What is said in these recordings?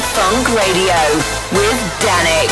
Fonk Radio with Dannic.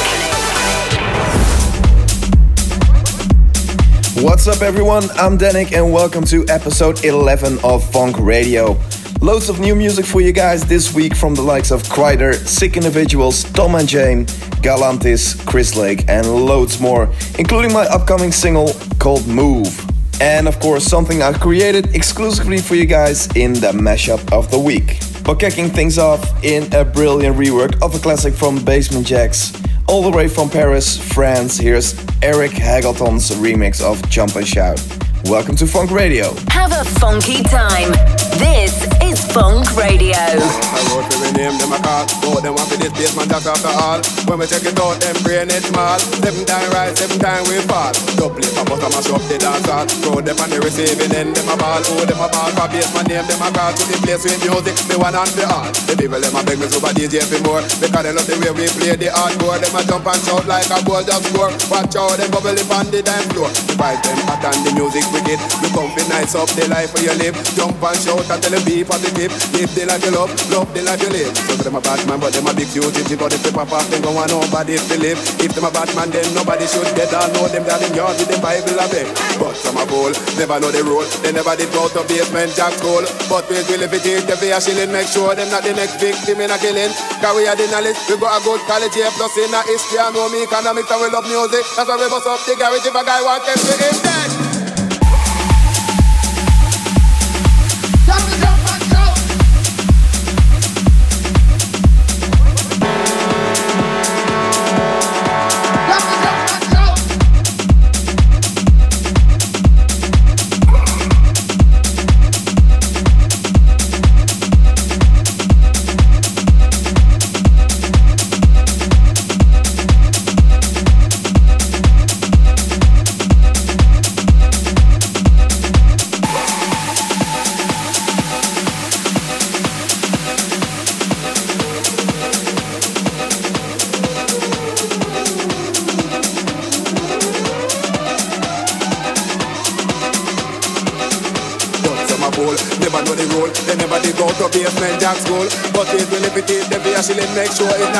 What's up, everyone? I'm Dannic, and welcome to episode 11 of Fonk Radio. Loads of new music for you guys this week from the likes of Kryder, Sick Individuals, Tom and Jame, Galantis, Chris Lake, and loads more, including my upcoming single called Move. And of course, something I created exclusively for you guys in the mashup of the week. But kicking things off in a brilliant rework of a classic from Basement Jaxx. All the way from Paris, France, here's Erik Hagleton's remix of Jump and Shout. Welcome to Fonk Radio. Have a funky time. This is Fonk Radio. I wrote for name, them a call. Both them want for this place, man, that's after all. When we check it out, them brain it small. Seven time rise, seven time we fall. Double it, I bust a mash up the dance hall. Throw them on the receiving end, them a ball. Oh, them a ball for base, my name, them a call. To the place with music, the one and the all. The people, them a beg me super DJ for more. Because they love the way we play the hardcore. Them a jump and shout like a ball just score. Watch out, them bubble up on the dance floor. The vibe, them hot and the music wicked. Come fi nice up the life where you live. Jump and shout and tell them be positive. Live the life you love, love the life you live. So them a bad man, but them a big fugitive. But if they pop off, then go on nobody to live. If them a bad man, then nobody should get all know them that in yard with the Bible a beg. But some a fool, never know the rule. They never did go to basement jack school. But we will if it is the a shilling, make sure them not the next victim in a killing. Cause we are the knowledge, we got a good college here, plus in a history, I know me economics and we love music. That's why we bust up the garage if a guy want them to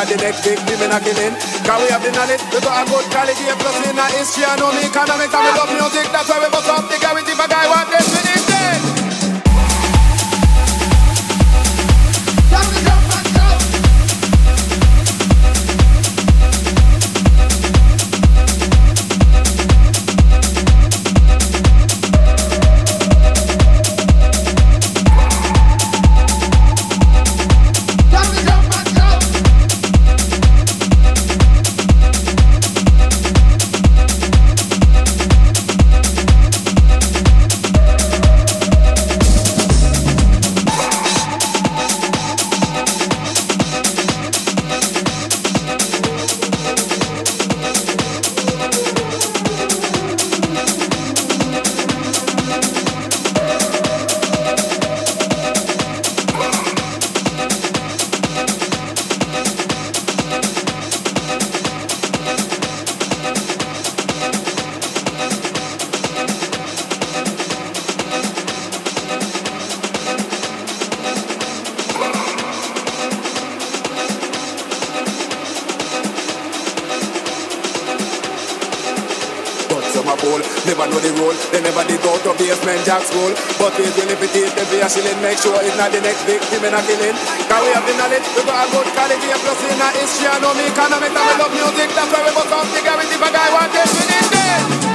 not the next victim in a killing. Cause we have the knowledge, we got a good quality, plus in a history, know me economics, and we love music, that's shilling, make sure it's not the next victim in a killing. Cause we have the knowledge, we got a good quality, plus in a history, I know me economics, and we love music, that's why we bust off the if a guy want it, we need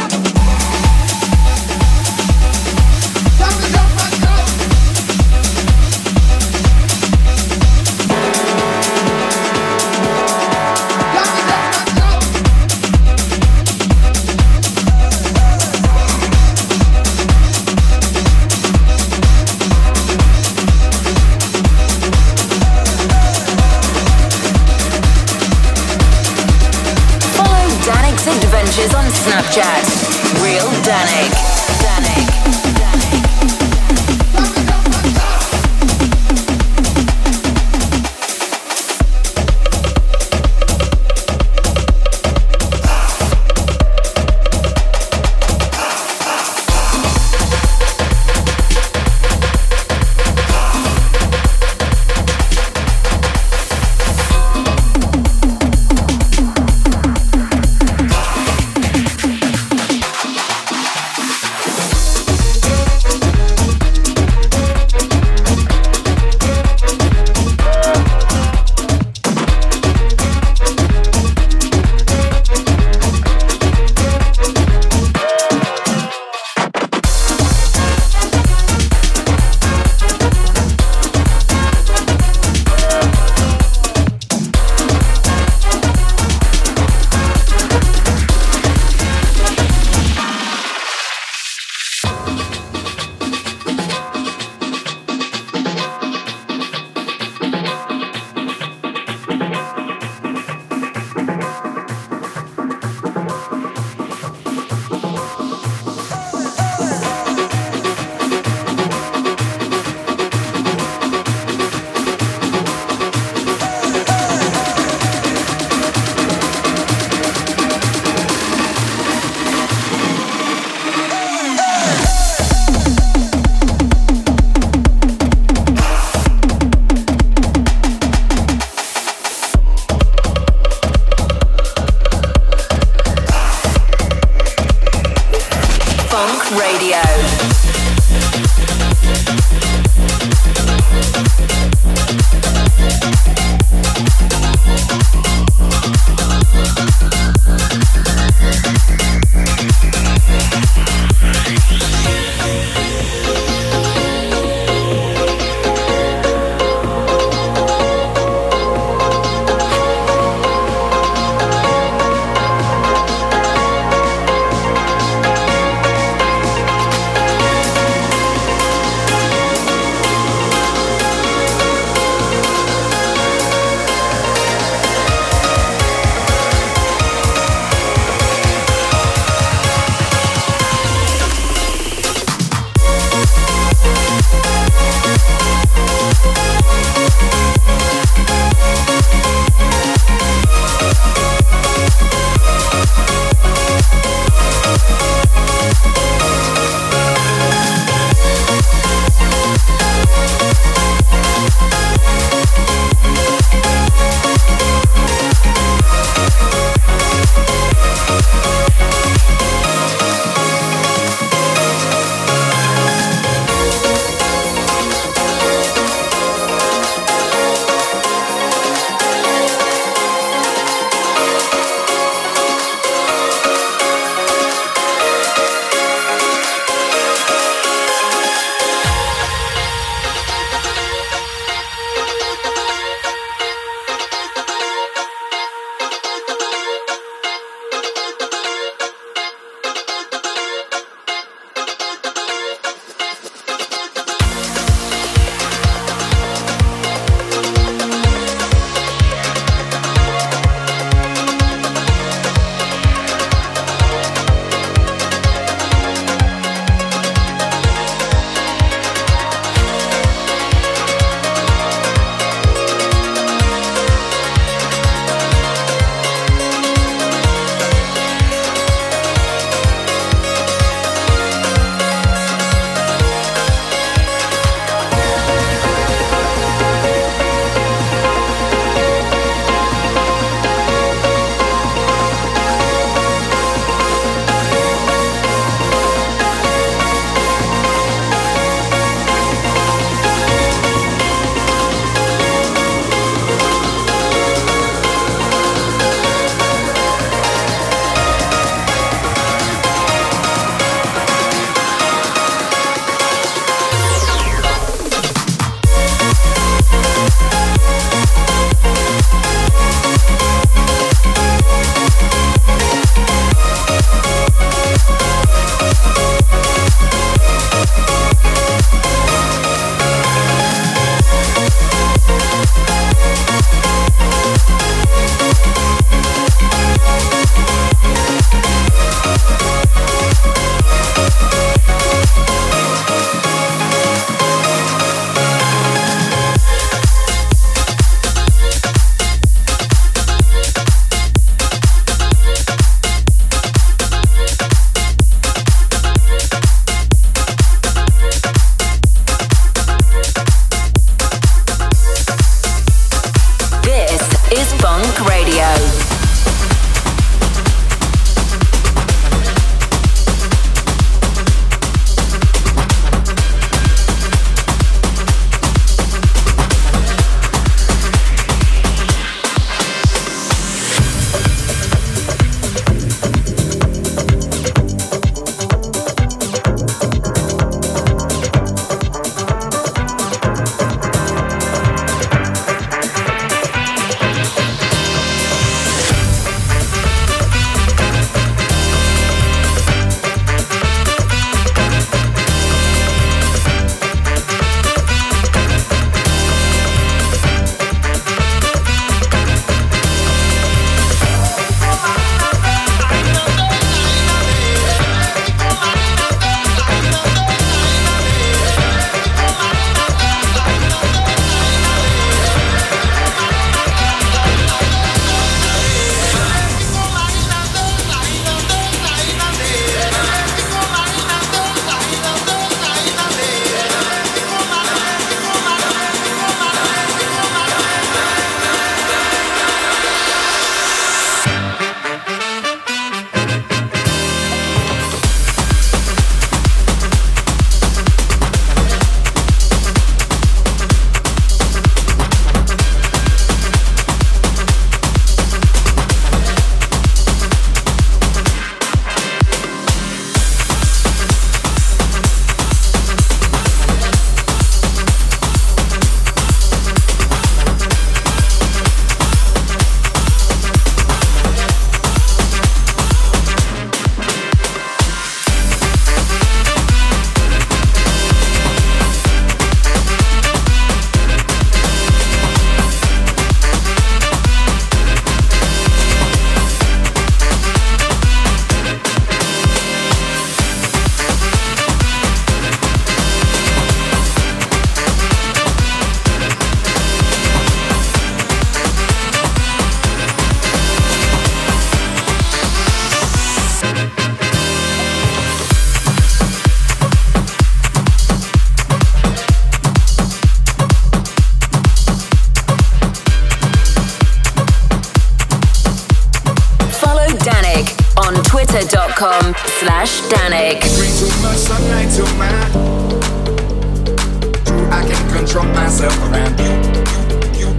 myself around you, you, you.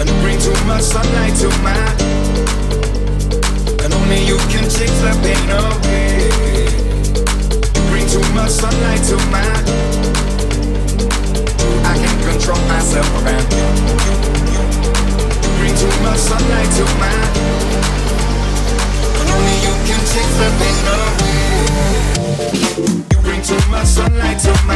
And bring too much sunlight to my. And only you can take the pain away. You bring too much sunlight to my. I can't control myself around you, you, you. You bring too much sunlight to my. And only you can take the pain away. You bring too much sunlight to my.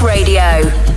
Radio.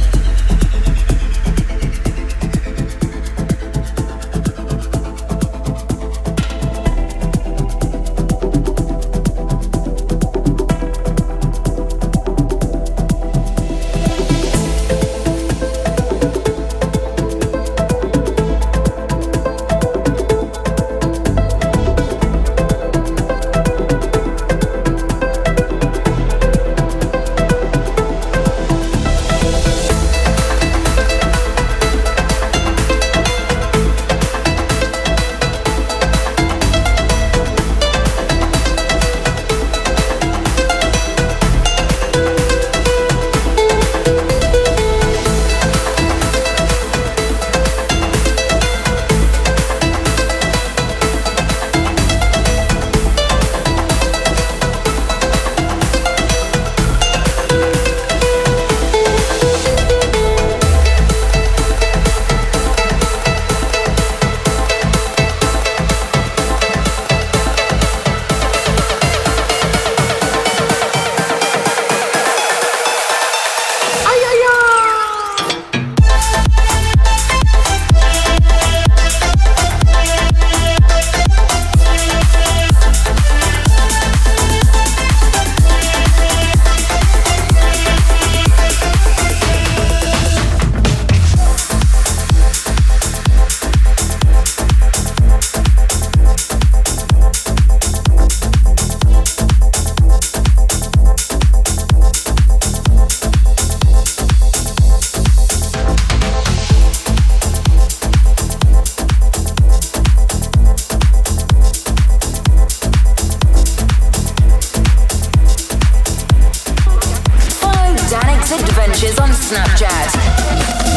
Patches on Snapchat.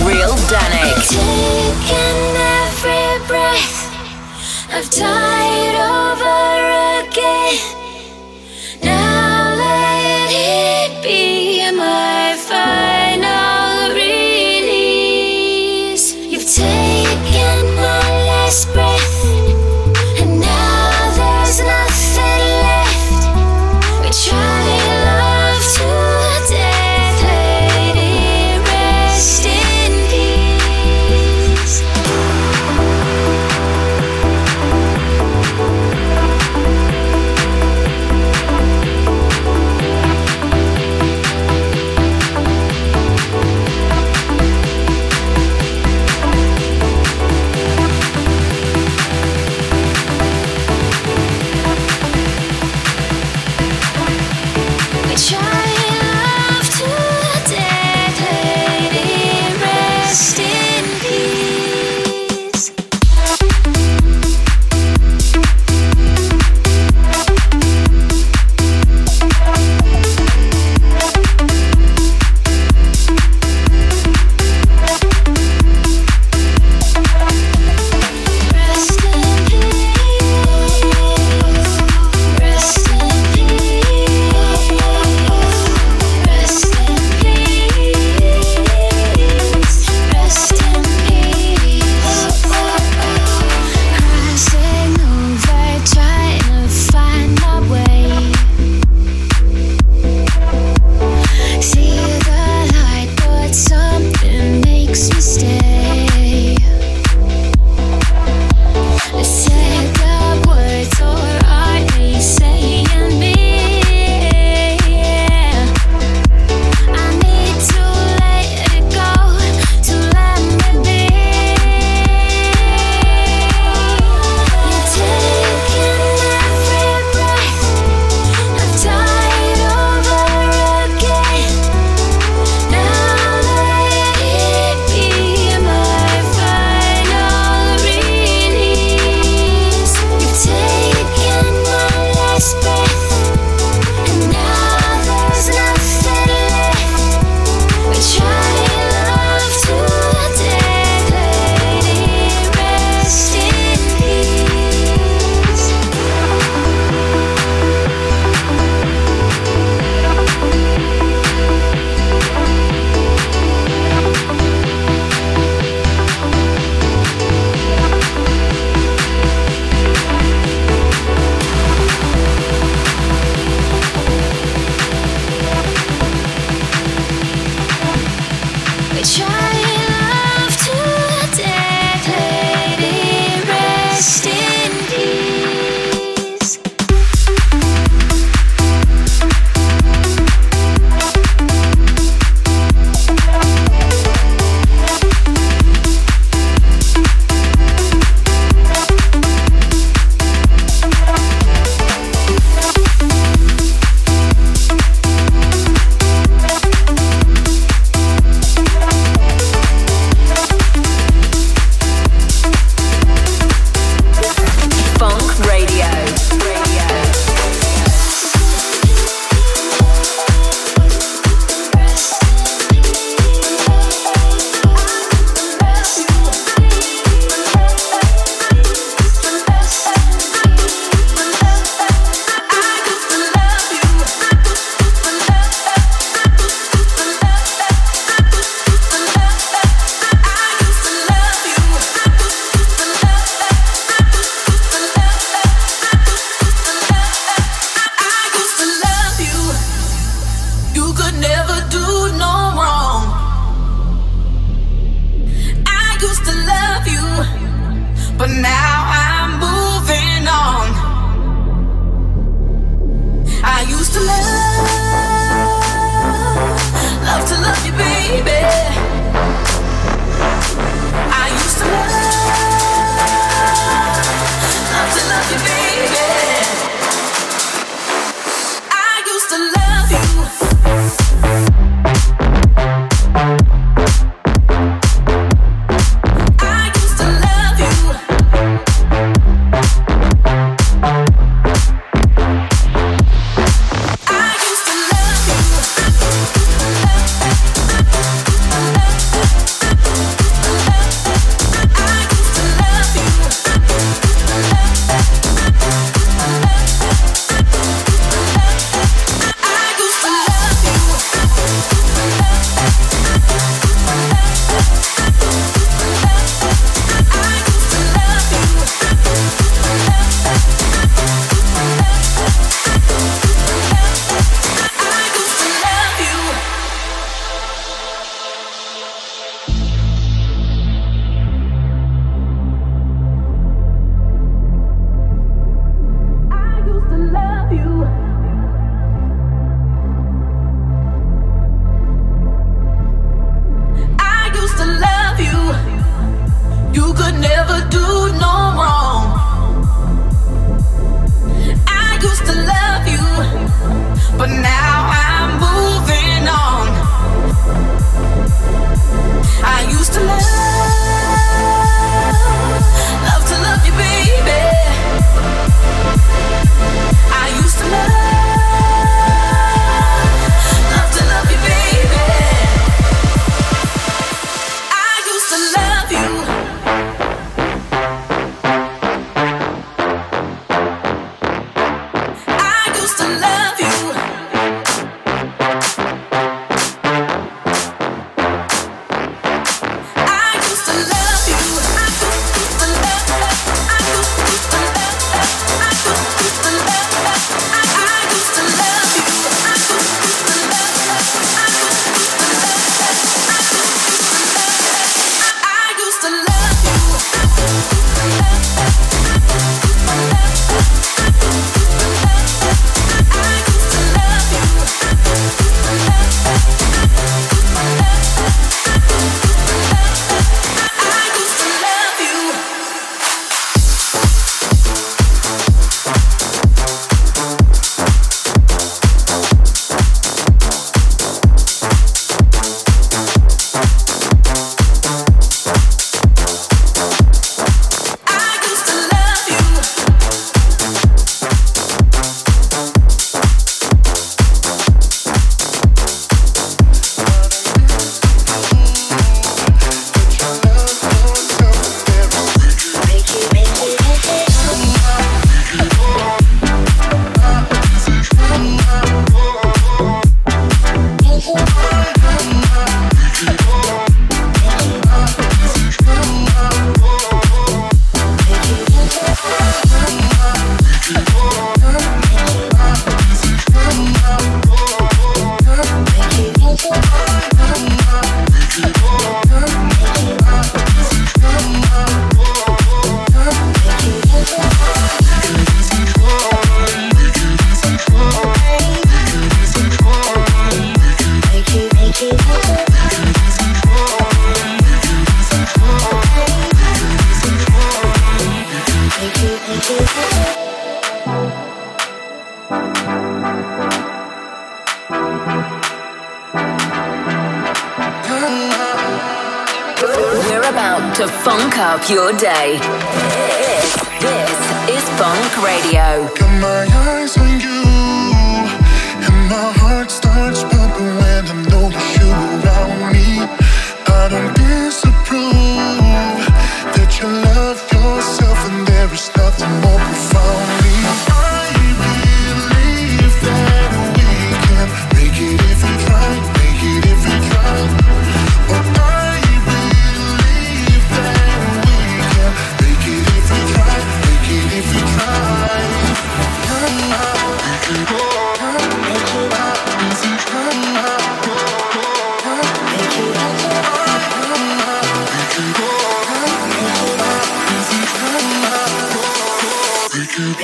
Real Dannic. Taking every breath, I've died over again.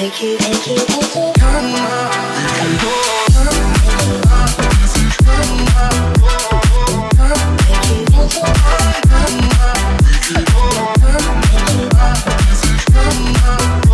Take you, take you, take you, Come on, come on, come on, come on, come on, come on.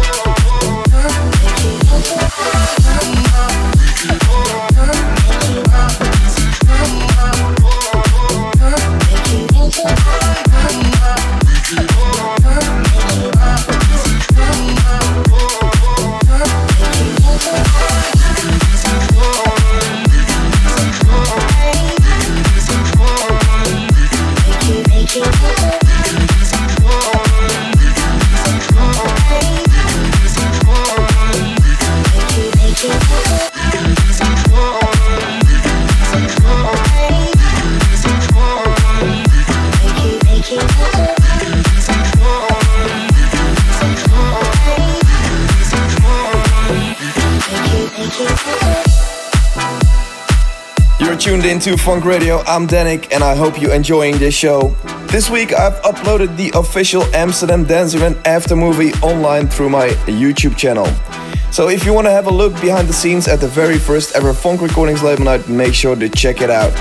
tuned into Fonk Radio. I'm Dannic, and I hope you're enjoying this show. This week, I've uploaded the official Amsterdam Dance Event After Movie online through my YouTube channel. So if you want to have a look behind the scenes at the very first ever Fonk Recordings Late Night, make sure to check it out.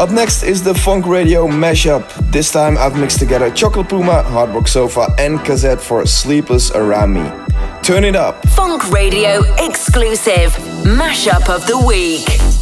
Up next is the Fonk Radio mashup. This time I've mixed together Chocolate Puma, Hard Rock Sofa, and Cazzette for Sleepless Around Me. Turn it up. Fonk Radio exclusive mashup of the week.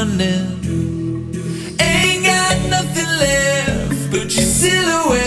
running. Ain't got nothing left but your silhouette.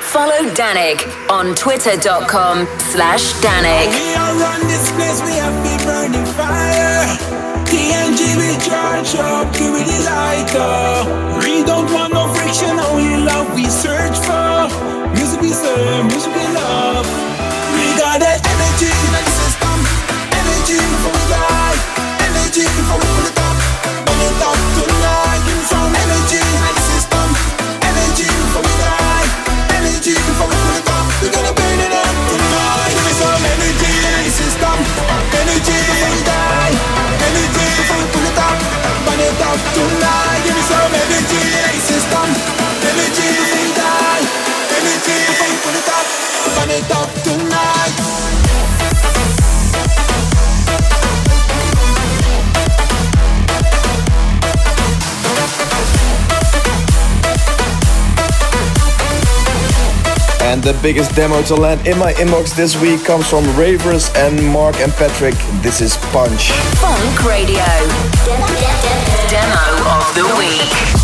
Dannic on twitter.com slash Dannic. We are run this place, we have been burning fire. TNG we charge up, give it the light. We don't want no friction, only love we search for. Music we serve, music we love. We got that energy in the system, energy for we die, energy for it up, burn it up tonight. And the biggest demo to land in my inbox this week comes from Ravers and Mark and Patrick. This is Punch. Fonk Radio. Demo of the week.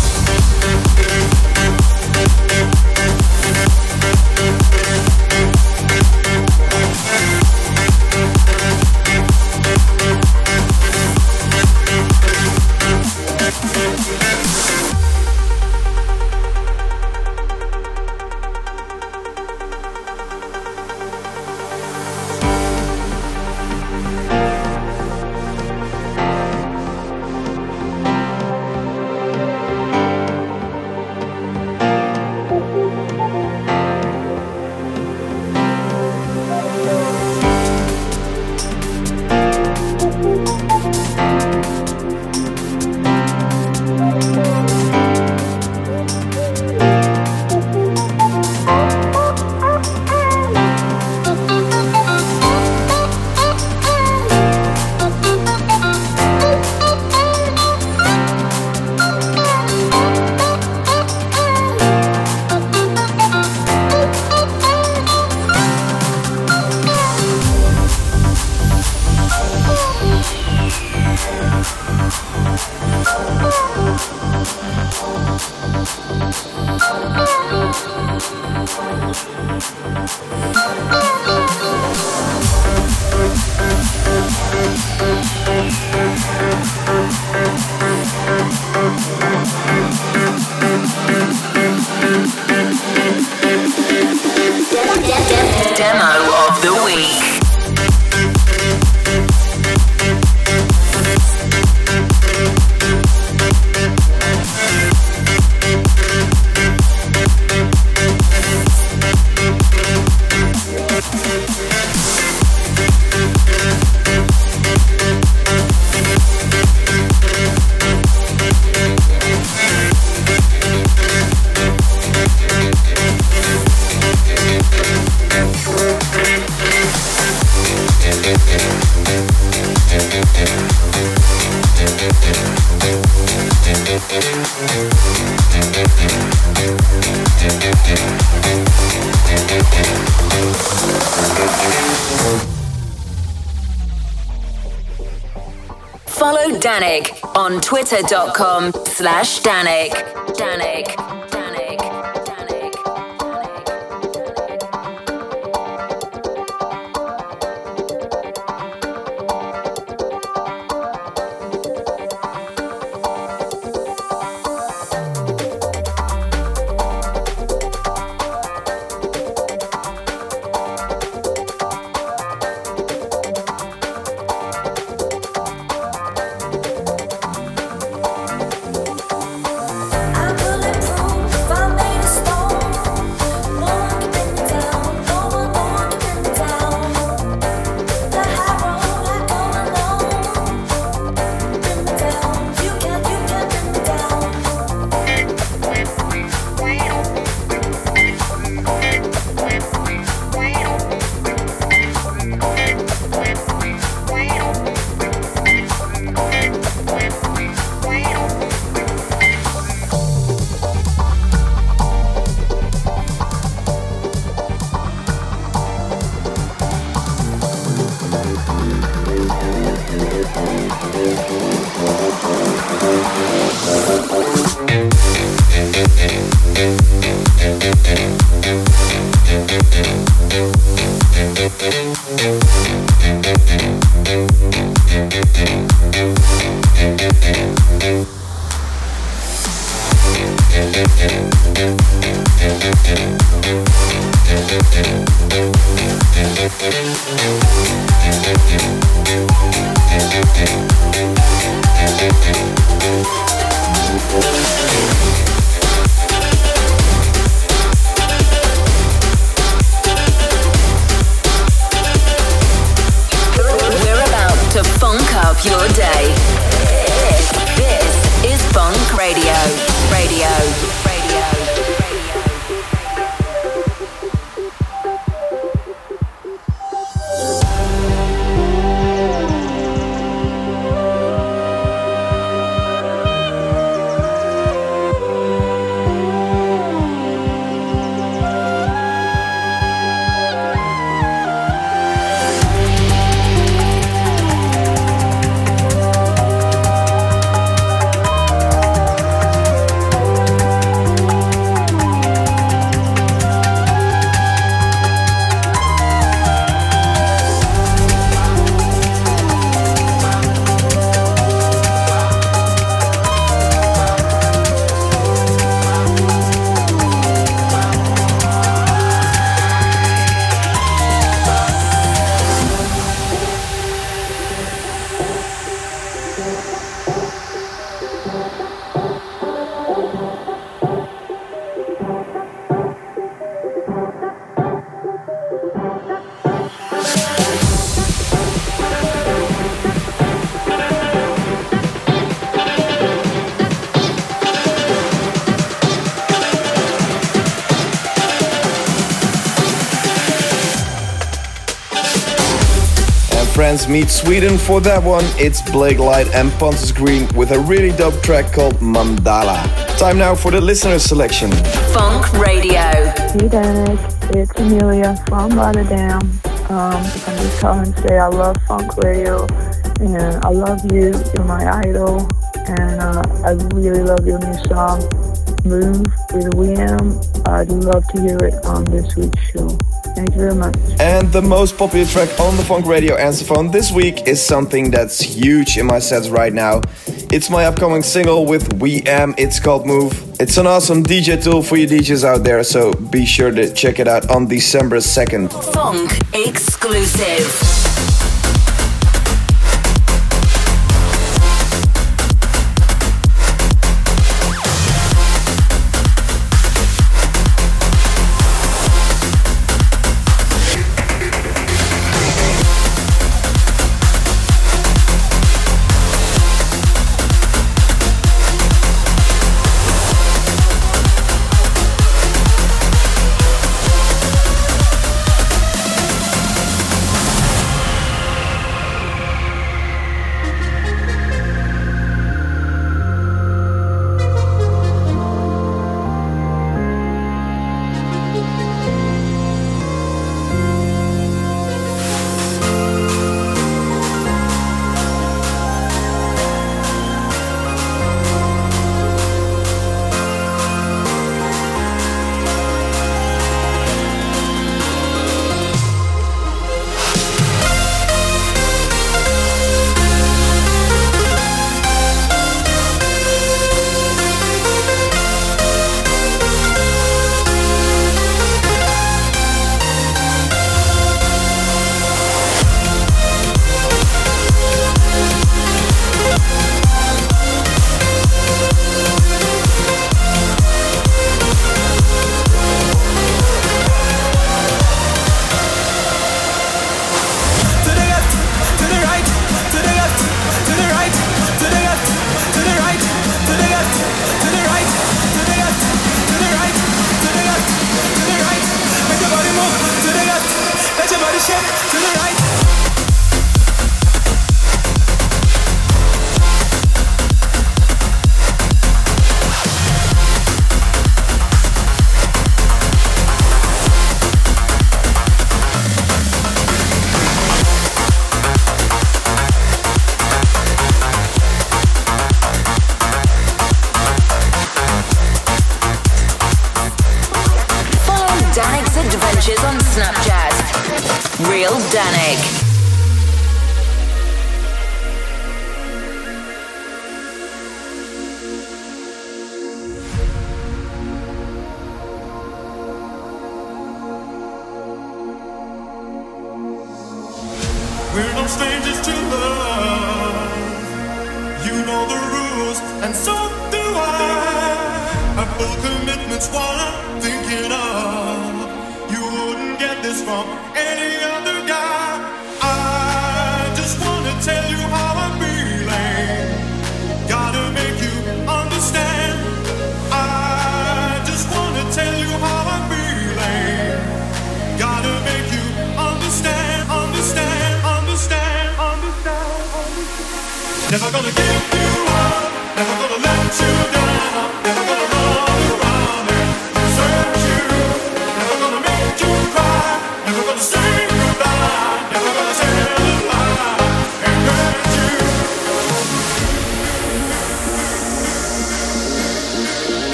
twitter.com slash Dannic. Meet Sweden for that one. It's Blake Light and Pontus Green with a really dope track called Mandala. Time now for the listener selection. Fonk Radio. Hey Dennis, it's Amelia from Rotterdam. Um, I'm just calling to say I love Fonk Radio and I love you. You're my idol and uh, I really love your new song, Move with William. I'd love to hear it on this week's show. Thank you very much. And the most popular track on the Fonk Radio answer phone this week is something that's huge in my sets right now. It's my upcoming single with We Am, it's called Move. It's an awesome DJ tool for you DJs out there, so be sure to check it out on December 2nd. Fonk exclusive.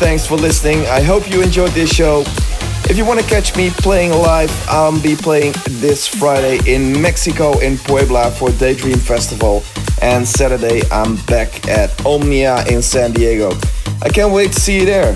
Thanks for listening. I hope you enjoyed this show. If you want to catch me playing live, I'll be playing this Friday in Mexico in Puebla for Daydream Festival. And Saturday, I'm back at Omnia in San Diego. I can't wait to see you there.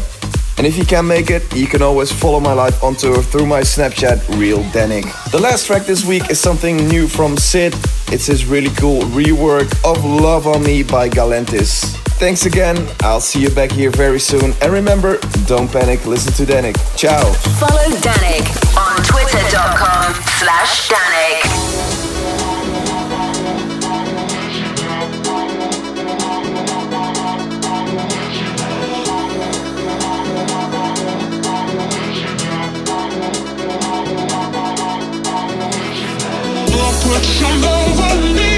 And if you can't make it, you can always follow my life on tour through my Snapchat, Real Dannic. The last track this week is something new from Sid. It's his really cool rework of Love on Me by Galantis. Thanks again. I'll see you back here very soon. And remember, don't panic, listen to Dannic. Ciao. Follow Dannic on twitter.com slash Dannic. put your love on me,